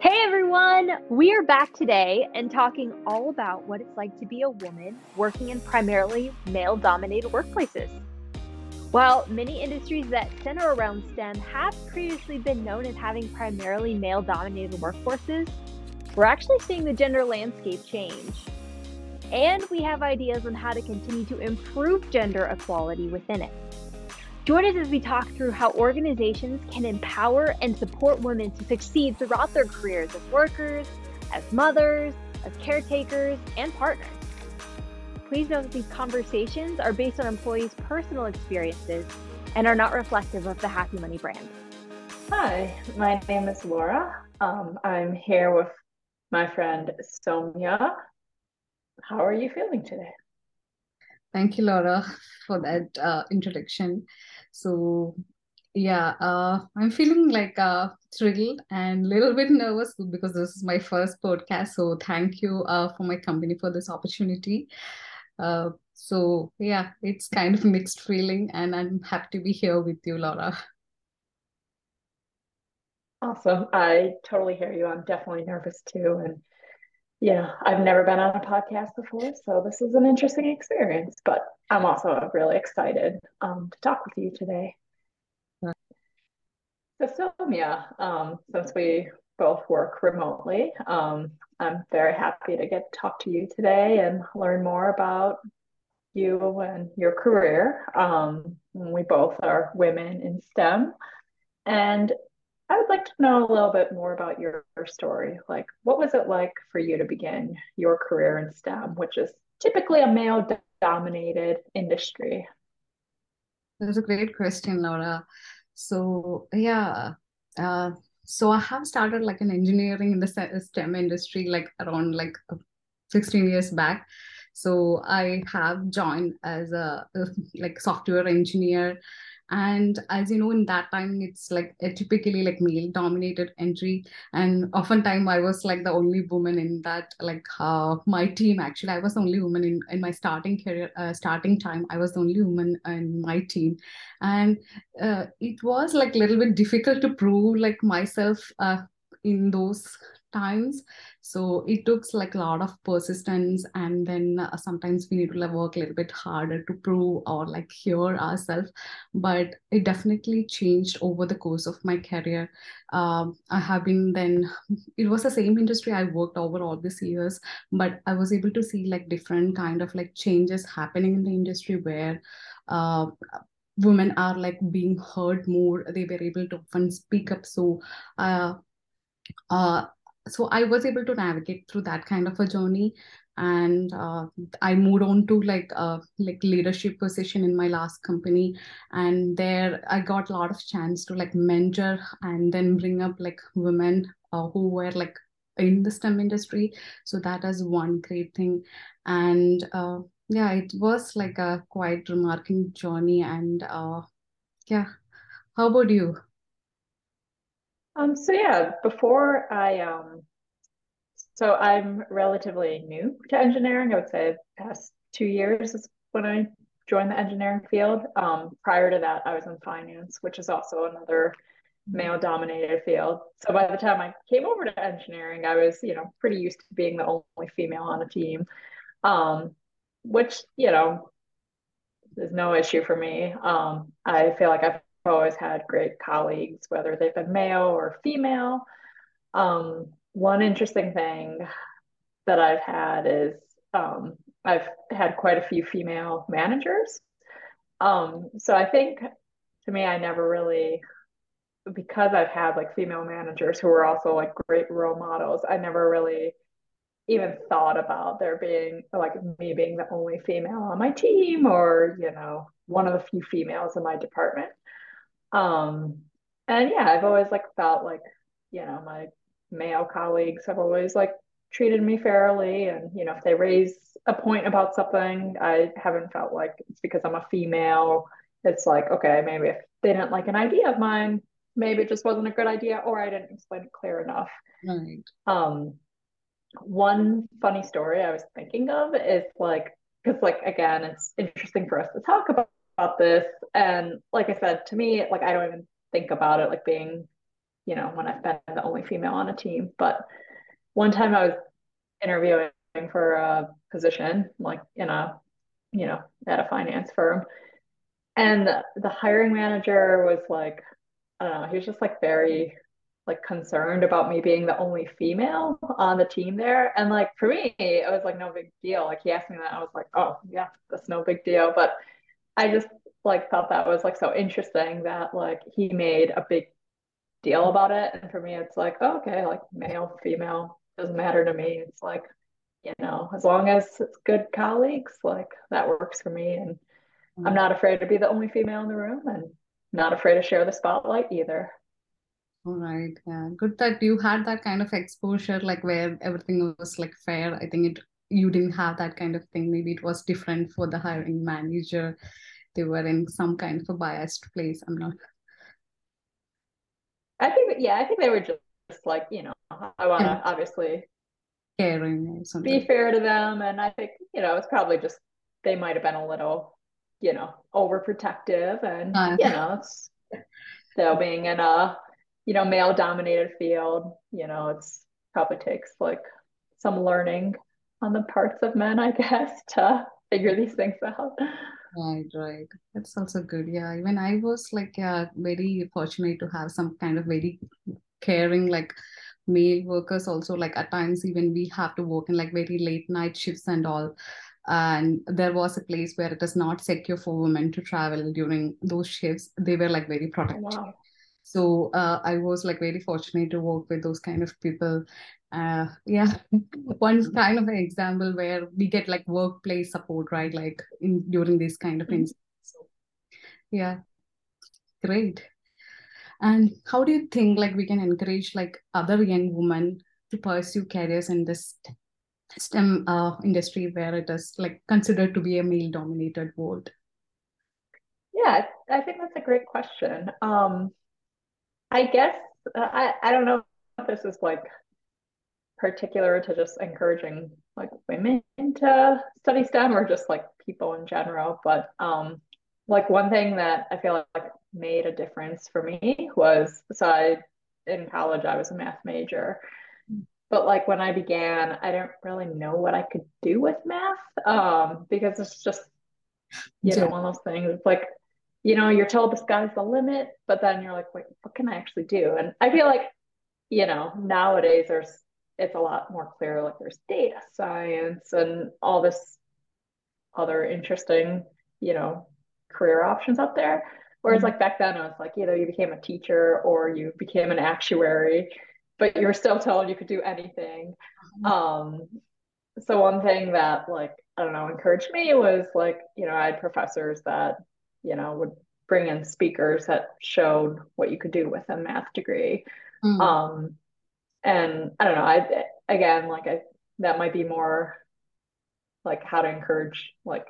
Hey everyone! We are back today and talking all about what it's like to be a woman working in primarily male dominated workplaces. While many industries that center around STEM have previously been known as having primarily male dominated workforces, we're actually seeing the gender landscape change. And we have ideas on how to continue to improve gender equality within it. Join us as we talk through how organizations can empower and support women to succeed throughout their careers as workers, as mothers, as caretakers, and partners. Please note that these conversations are based on employees' personal experiences and are not reflective of the Happy Money brand. Hi, my name is Laura. Um, I'm here with my friend Soumya. How are you feeling today? Thank you, Laura, for that uh, introduction. So, yeah, uh, I'm feeling like uh, thrilled and a little bit nervous because this is my first podcast. So, thank you uh, for my company for this opportunity. Uh, so, yeah, it's kind of mixed feeling, and I'm happy to be here with you, Laura. Awesome. I totally hear you. I'm definitely nervous too. And yeah, I've never been on a podcast before, so this is an interesting experience, but I'm also really excited um, to talk with you today. So, Soumya, um, since we both work remotely, um, I'm very happy to get to talk to you today and learn more about you and your career. Um, we both are women in STEM. And I would like to know a little bit more about your, story. Like, what was it like for you to begin your career in STEM, which is typically a male dominated industry? That's a great question, Laura. So, yeah, uh, so I have started like an engineering in the STEM industry like around like 16 years back. So I have joined as a like software engineer and as you know in that time it's like a typically like male dominated entry. And oftentimes i was like the only woman in that like uh, my team actually. I was the only woman in, in my starting career uh, starting time. I was the only woman in my team. And uh, it was like a little bit difficult to prove like myself uh, in those times. So it takes like a lot of persistence and then uh, sometimes we need to like, work a little bit harder to prove or like hear ourselves. But it definitely changed over the course of my career. Um, i have been then it was the same industry i worked over all these years but i was able to see like different kind of like changes happening in the industry where uh, women are like being heard more. They were able to often speak up. So uh, uh, so I was able to navigate through that kind of a journey and uh, I moved on to like uh, like leadership position in my last company, and there I got a lot of chance to like mentor and then bring up like women uh, who were like in the STEM industry. So that is one great thing, and uh, yeah, it was like a quite remarkable journey, and uh, yeah, how about you? Um, so yeah, before I um, so I'm relatively new to engineering. I would say past two years is when I joined the engineering field. Um, prior to that, I was in finance, which is also another male dominated field. So by the time I came over to engineering, I was, you know, pretty used to being the only female on a team. Um, which, you know, is no issue for me. Um, I feel like I've always had great colleagues, whether they've been male or female. Um, one interesting thing that I've had is um, I've had quite a few female managers. Um, so I think to me, I never really, because I've had like female managers who were also like great role models, I never really even thought about there being like me being the only female on my team or, you know, one of the few females in my department. Um, and yeah, I've always like felt like, you know, my male colleagues have always like treated me fairly. And, you know, if they raise a point about something, I haven't felt like it's because I'm a female. It's like, okay, maybe if they didn't like an idea of mine, maybe it just wasn't a good idea or I didn't explain it clear enough. Right. Um, one funny story I was thinking of is like, because like again, it's interesting for us to talk about about this. And like I said, to me, like I don't even think about it like being you know, when I've been the only female on a team. But one time I was interviewing for a position, like in a, you know, at a finance firm. And the, hiring manager was like, I don't know, he was just like very like concerned about me being the only female on the team there. And like for me, it was like no big deal. Like he asked me that, I was like, oh yeah, that's no big deal. But I just like thought that was like so interesting that like he made a big deal about it. And for me, it's like, oh, okay, like male, female doesn't matter to me. It's like, you know, as long as it's good colleagues, like that works for me. And mm-hmm. I'm not afraid to be the only female in the room and not afraid to share the spotlight either. All right. Yeah. Good that you had that kind of exposure, like where everything was like fair. I think it you didn't have that kind of thing. Maybe it was different for the hiring manager. They were in some kind of a biased place. I'm not. I think yeah, I think they were just, like, you know, I wanna yeah. obviously caring be fair to them. And I think, you know, it's probably just they might have been a little, you know, overprotective and uh, you know, it's so being in a you know, male dominated field, you know, it's probably takes like some learning on the parts of men, I guess, to figure these things out. Right, right. That's also good. Yeah. Even I was like, yeah, very fortunate to have some kind of very caring, like male workers also like at times even we have to work in like very late night shifts and all and there was a place where it is not secure for women to travel during those shifts they were like very protective wow. So uh, I was like very fortunate to work with those kind of people. Uh, yeah, one kind of an example where we get like workplace support, right? Like in during this kind of mm-hmm. So, yeah, great. And how do you think like we can encourage like other young women to pursue careers in this STEM uh, industry where it is like considered to be a male dominated world? Yeah, I think that's a great question. Um, I guess uh, I, I don't know if this is like particular to just encouraging like women to study STEM or just like people in general. But um, like one thing that I feel like made a difference for me was so I in college I was a math major. But like when I began, I didn't really know what I could do with math um, because it's just you know one of those things. It's like you know, you're told the sky's the limit, but then you're like, wait, what can I actually do? And I feel like, you know, nowadays there's it's a lot more clear. Like there's data science and all this other interesting, you know, career options out there. Whereas mm-hmm. like back then, it was like either you became a teacher or you became an actuary, but you were still told you could do anything. Mm-hmm. Um, so one thing that like I don't know encouraged me was like you know I had professors that you know, would bring in speakers that showed what you could do with a math degree. Mm. Um, and I don't know, I again, like I that might be more like how to encourage like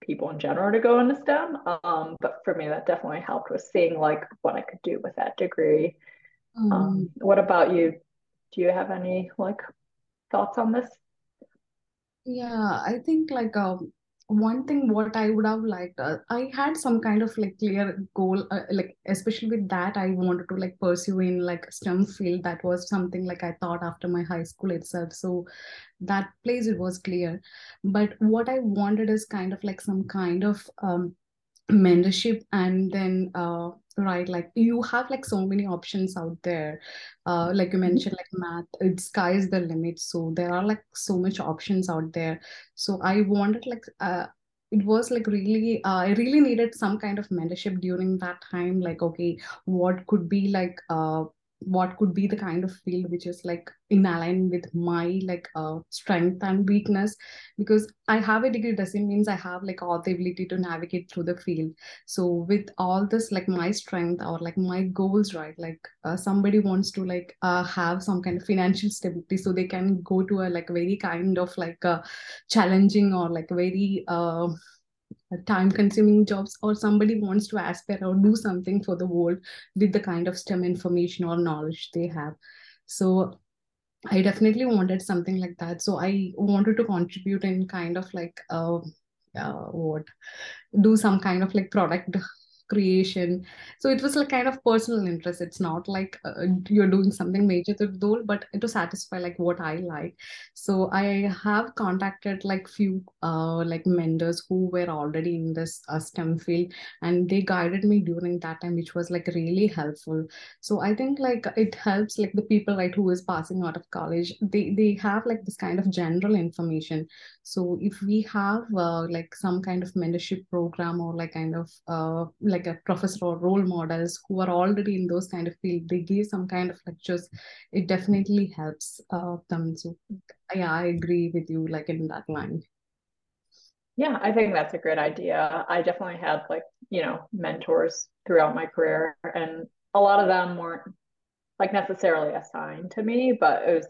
people in general to go into STEM. Um, but for me, that definitely helped with seeing like what I could do with that degree. Mm. Um, what about you? Do you have any like thoughts on this? Yeah, I think like um one thing what i would have liked uh, i had some kind of like clear goal uh, like especially with that i wanted to like pursue in like stem field that was something like i thought after my high school itself. So that place it was clear. But what i wanted is kind of like some kind of um mentorship and then uh right like you have like so many options out there. Uh like you mm-hmm. mentioned like math it sky is the limit. So there are like so much options out there. So i wanted like uh it was like really uh, i really needed some kind of mentorship during that time. Like okay what could be like uh what could be the kind of field which is like in align with my like uh, strength and weakness. Because i have a degree doesn't means i have like all the ability to navigate through the field. So with all this like my strength or like my goals right like uh, somebody wants to like uh, have some kind of financial stability so they can go to a like very kind of like a uh, challenging or like very uh time consuming jobs or somebody wants to aspire or do something for the world with the kind of STEM information or knowledge they have. So I definitely wanted something like that. So I wanted to contribute in kind of like uh, uh what do some kind of like product creation. So it was like kind of personal interest. It's not like uh, you're doing something major to do but to satisfy like what I like. So I have contacted like few uh, like mentors who were already in this uh, STEM field, and they guided me during that time, which was like really helpful. So I think like it helps like the people right who is passing out of college. They they have like this kind of general information. So if we have uh, like some kind of mentorship program or like kind of uh, like like a professor or role models who are already in those kind of field they give some kind of lectures it definitely helps uh, them so yeah i agree with you like in that line yeah i think that's a great idea i definitely had like you know mentors throughout my career and a lot of them weren't like necessarily assigned to me but it was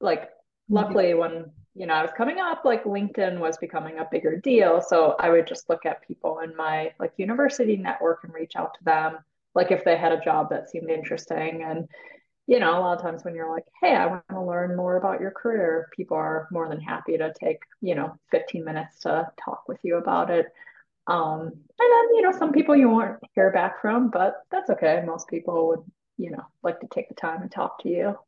like mm-hmm. luckily when you know, I was coming up, like LinkedIn was becoming a bigger deal. So I would just look at people in my like university network and reach out to them, like if they had a job that seemed interesting. And, you know, a lot of times when you're like, hey, I want to learn more about your career, people are more than happy to take, you know, 15 minutes to talk with you about it. Um, and then, you know, some people you won't hear back from, but that's okay. Most people would, you know, like to take the time and talk to you.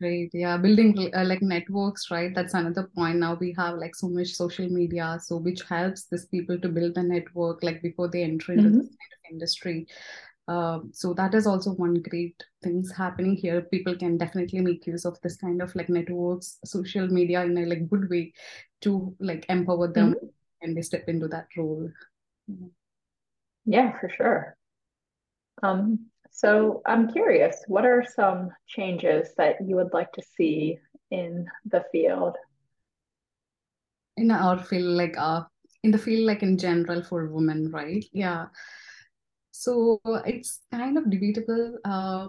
Right. Yeah. Building uh, like networks, right? That's another point. Now we have like so much social media, so which helps these people to build a network like before they enter into mm-hmm. this kind of industry. Uh, so that is also one great things happening here. People can definitely make use of this kind of like networks, social media in a like good way to like empower them mm-hmm. and they step into that role. Yeah, for sure. Um, so I'm curious, what are some changes that you would like to see in the field? In our field, like uh, in the field, like in general for women, right? Yeah. So it's kind of debatable, uh,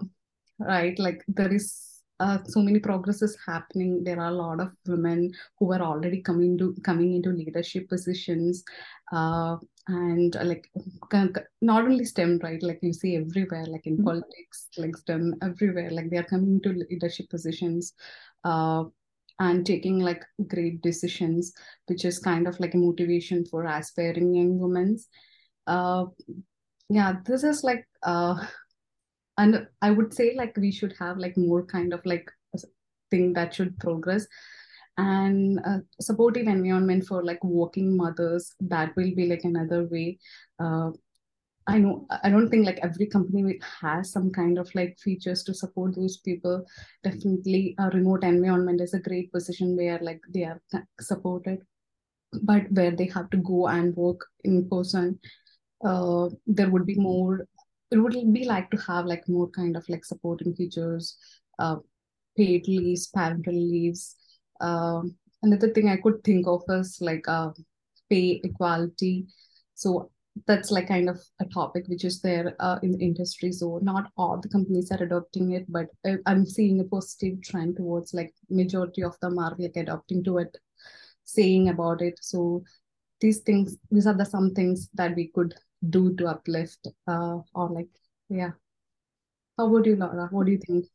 right? Like there is uh, so many progresses happening. There are a lot of women who are already coming to coming into leadership positions. Uh, and uh, like not only STEM, right? Like you see everywhere, like in mm-hmm. politics, like STEM everywhere, like they are coming to leadership positions. Uh, and taking like great decisions, which is kind of like a motivation for aspiring young women. Uh, yeah, this is like, uh, and I would say like we should have like more kind of like thing that should progress and a supportive environment for like working mothers that will be like another way. Uh, i know i don't think like every company has some kind of like features to support those people. Definitely a remote environment is a great position where like they are supported but where they have to go and work in person. Uh, there would be more it would be like to have like more kind of like supporting features uh, paid leaves parental leaves um, another thing I could think of is like uh, pay equality. So that's like kind of a topic which is there uh, in the industry. So not all the companies are adopting it, but I'm seeing a positive trend towards like majority of them are like adopting to it, saying about it. So these things, these are the some things that we could do to uplift uh, or like yeah. How about you, Laura? What do you think?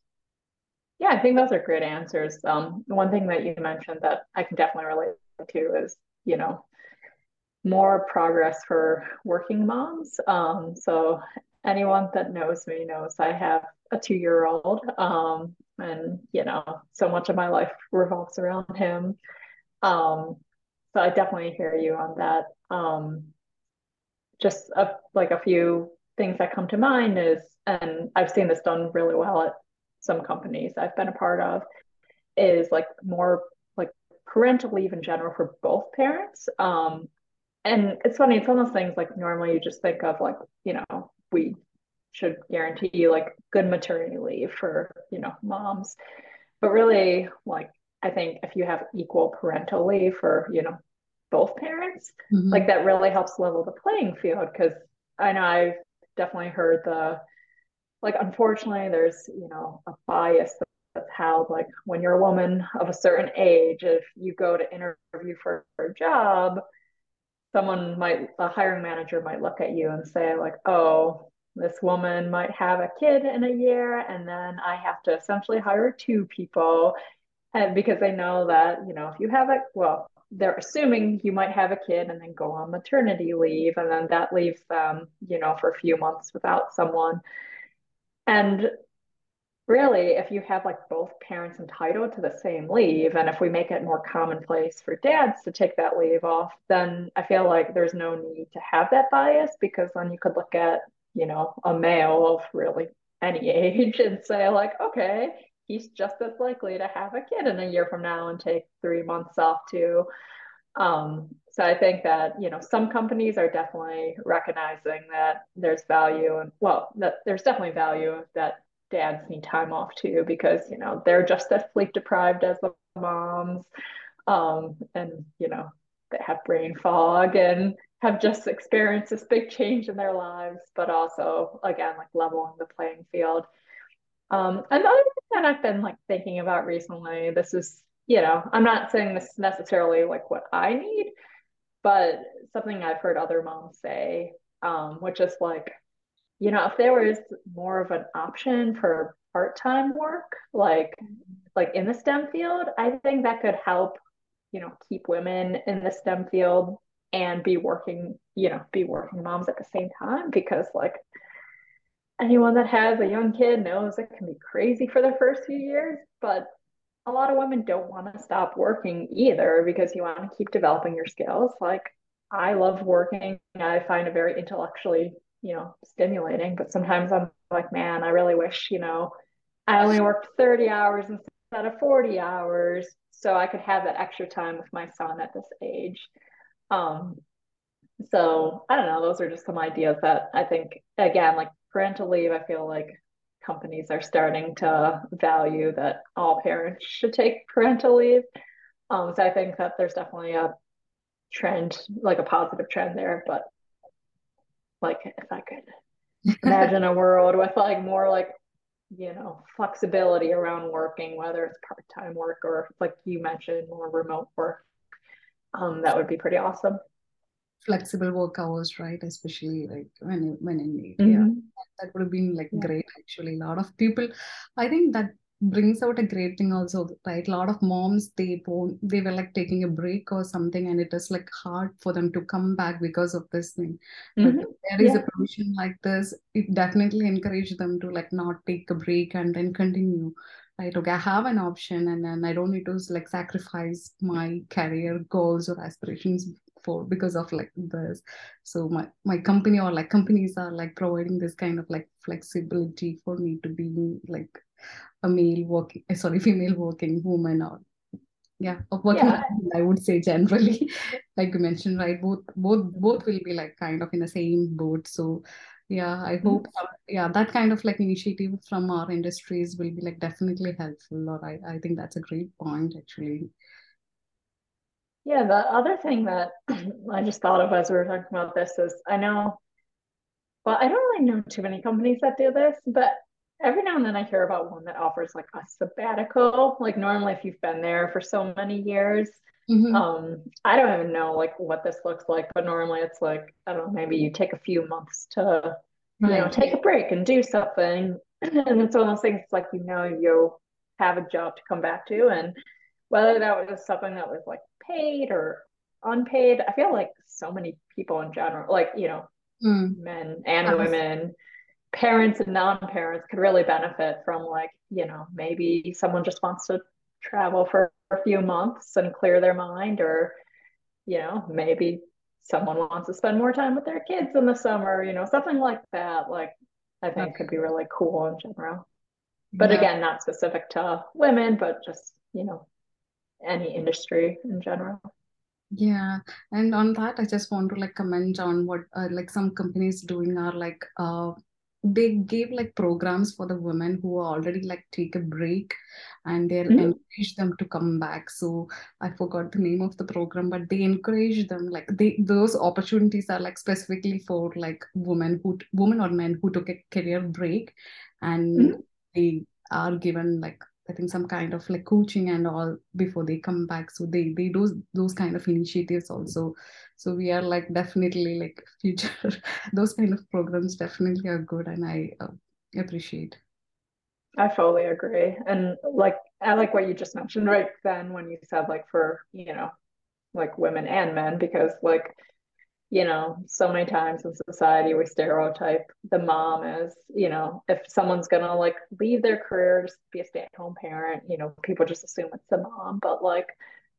Yeah, I think those are great answers. Um, one thing that you mentioned that I can definitely relate to is, you know, more progress for working moms. Um, so anyone that knows me knows I have a two-year-old, um, and you know, so much of my life revolves around him. Um, so I definitely hear you on that. Um, just a, like a few things that come to mind is, and I've seen this done really well at some companies I've been a part of is like more like parental leave in general for both parents. Um, and it's funny, it's one of those things like normally you just think of like, you know, we should guarantee you like good maternity leave for, you know, moms. But really, like, I think if you have equal parental leave for, you know, both parents, mm-hmm. like that really helps level the playing field. Cause I know I've definitely heard the like unfortunately there's you know a bias that's held like when you're a woman of a certain age if you go to interview for, a job someone might a hiring manager might look at you and say like oh this woman might have a kid in a year and then i have to essentially hire two people and because they know that you know if you have a well they're assuming you might have a kid and then go on maternity leave and then that leaves them you know for a few months without someone and really if you have like both parents entitled to the same leave and if we make it more commonplace for dads to take that leave off then i feel like there's no need to have that bias because then you could look at you know a male of really any age and say like okay he's just as likely to have a kid in a year from now and take three months off too. Um, so I think that you know some companies are definitely recognizing that there's value and well that there's definitely value that dads need time off too because you know they're just as sleep deprived as the moms. Um, and you know they have brain fog and have just experienced this big change in their lives but also again like leveling the playing field. Um, another thing that I've been like thinking about recently this is you know I'm not saying this is necessarily like what I need but something I've heard other moms say um, which is like you know, if there was more of an option for part-time work, like like in the STEM field, I think that could help, you know, keep women in the STEM field and be working, you know, be working moms at the same time because like anyone that has a young kid knows it can be crazy for the first few years, but a lot of women don't want to stop working either because you want to keep developing your skills. Like I love working. I find it very intellectually you know, stimulating. But sometimes I'm like, man, I really wish, you know, I only worked 30 hours instead of 40 hours so I could have that extra time with my son at this age. Um, so I don't know, those are just some ideas that I think, again, like parental leave, I feel like companies are starting to value that all parents should take parental leave. Um, so I think that there's definitely a trend, like a positive trend there, but like if I could imagine a world with like more like you know flexibility around working whether it's part-time work or like you mentioned more remote work um that would be pretty awesome flexible work hours right especially like when when in need mm-hmm. yeah that would have been like yeah. great actually a lot of people i think that brings out a great thing also right a lot of moms they they were like taking a break or something and it is like hard for them to come back because of this thing mm-hmm. but there is yeah. a provision like this it definitely encourage them to like not take a break and then continue right okay i have an option and then i don't need to like sacrifice my career goals or aspirations for because of like this so my my company or like companies are like providing this kind of like flexibility for me to be like a male working eh, sorry female working woman or yeah of working yeah. i would say generally like you mentioned right both both both will be like kind of in the same boat so yeah i mm-hmm. hope yeah that kind of like initiative from our industries will be like definitely helpful or i, I think that's a great point actually yeah the other thing that i just thought of as we were talking about this is i know well i don't really know too many companies that do this but every now and then I hear about one that offers like a sabbatical. Like normally, if you've been there for so many years, mm-hmm. um, I don't even know like what this looks like. But normally, it's like I don't know, maybe you take a few months to you know take a break and do something, and it's one of those things. It's like you know you have a job to come back to, and whether that was something that was like paid or unpaid, I feel like so many people in general, like you know, mm. men and women parents and non-parents could really benefit from like you know maybe someone just wants to travel for a few months and clear their mind or you know maybe someone wants to spend more time with their kids in the summer you know something like that like i think okay. could be really cool in general but yeah. again not specific to women but just you know any industry in general yeah, and on that, I just want to like comment on what uh, like some companies doing are like uh they gave like programs for the women who are already like take a break and they'll mm-hmm. encourage them to come back so i forgot the name of the program but they encourage them like they those opportunities are like specifically for like women who women or men who took a career break and mm-hmm. they are given like I think some kind of like coaching and all before they come back. So they they do those kind of initiatives also. So we are like definitely like future those kind of programs definitely are good and I uh, appreciate. I fully agree. And like I like what you just mentioned right then when you said like for, you know, like women and men because like you know, so many times in society we stereotype the mom as, you know, if someone's gonna like leave their career, just be a stay-at-home parent, you know, people just assume it's the mom. But like,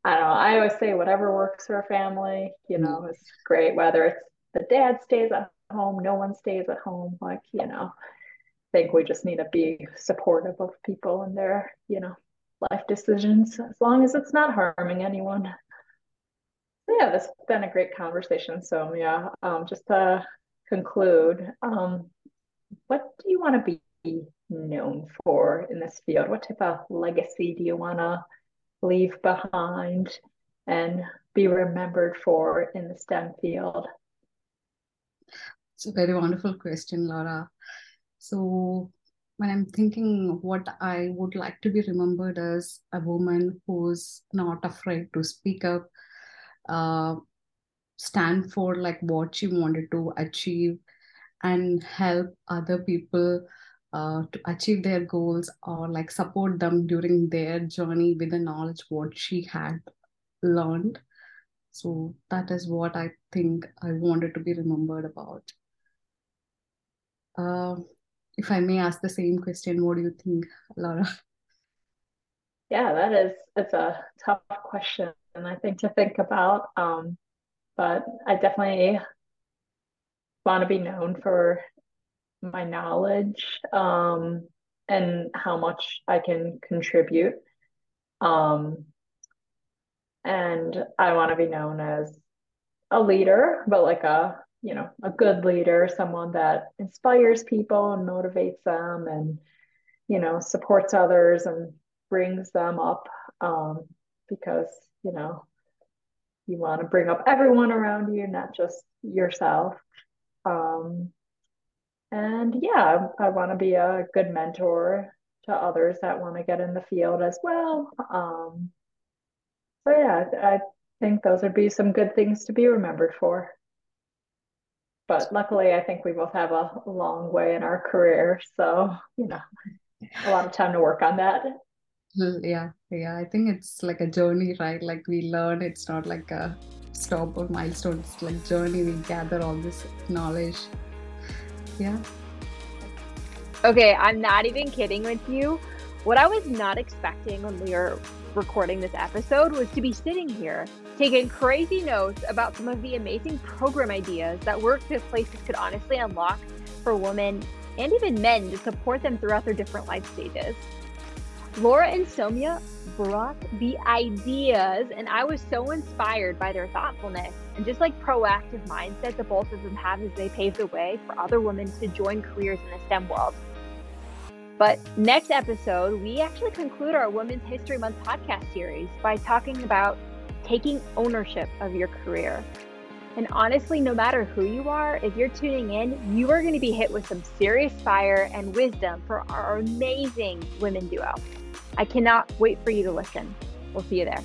I don't know, I always say whatever works for a family, you know, mm-hmm. is great, whether it's the dad stays at home, no one stays at home, like, you know, I think we just need to be supportive of people and their, you know, life decisions as long as it's not harming anyone yeah, this has been a great conversation. So yeah, um, just to conclude, um, what do you want to be known for in this field? What type of legacy do you want to leave behind and be remembered for in the STEM field? It's a very wonderful question, Laura. So when I'm thinking what I would like to be remembered as a woman who's not afraid to speak up, uh, stand for like what she wanted to achieve and help other people uh, to achieve their goals or like support them during their journey with the knowledge what she had learned. So that is what i think i wanted to be remembered about. Uh, if i may ask the same question what do you think laura? Yeah that is it's a tough question and I think to think about. Um, but I definitely want to be known for my knowledge um, and how much I can contribute. Um, and I want to be known as a leader, but like a you know a good leader, someone that inspires people and motivates them, and you know supports others and brings them up um, because you know, you want to bring up everyone around you, not just yourself. Um, and yeah, I, want to be a good mentor to others that want to get in the field as well. Um, so yeah, I, I think those would be some good things to be remembered for. But luckily, I think we both have a long way in our career. So, you know, a lot of time to work on that Mm, yeah yeah i think it's like a journey right? Like we learn it's not like a stop or milestone it's like journey we gather all this knowledge. Yeah. Okay i'm not even kidding with you. What i was not expecting when we were recording this episode was to be sitting here taking crazy notes about some of the amazing program ideas that workplaces could honestly unlock for women and even men to support them throughout their different life stages Laura and Soumya brought the ideas, and I was so inspired by their thoughtfulness and just like proactive mindset that both of them have as they pave the way for other women to join careers in the STEM world. But next episode, we actually conclude our Women's History Month podcast series by talking about taking ownership of your career. And honestly, no matter who you are, if you're tuning in, you are going to be hit with some serious fire and wisdom for our amazing women duo. I cannot wait for you to listen. We'll see you there.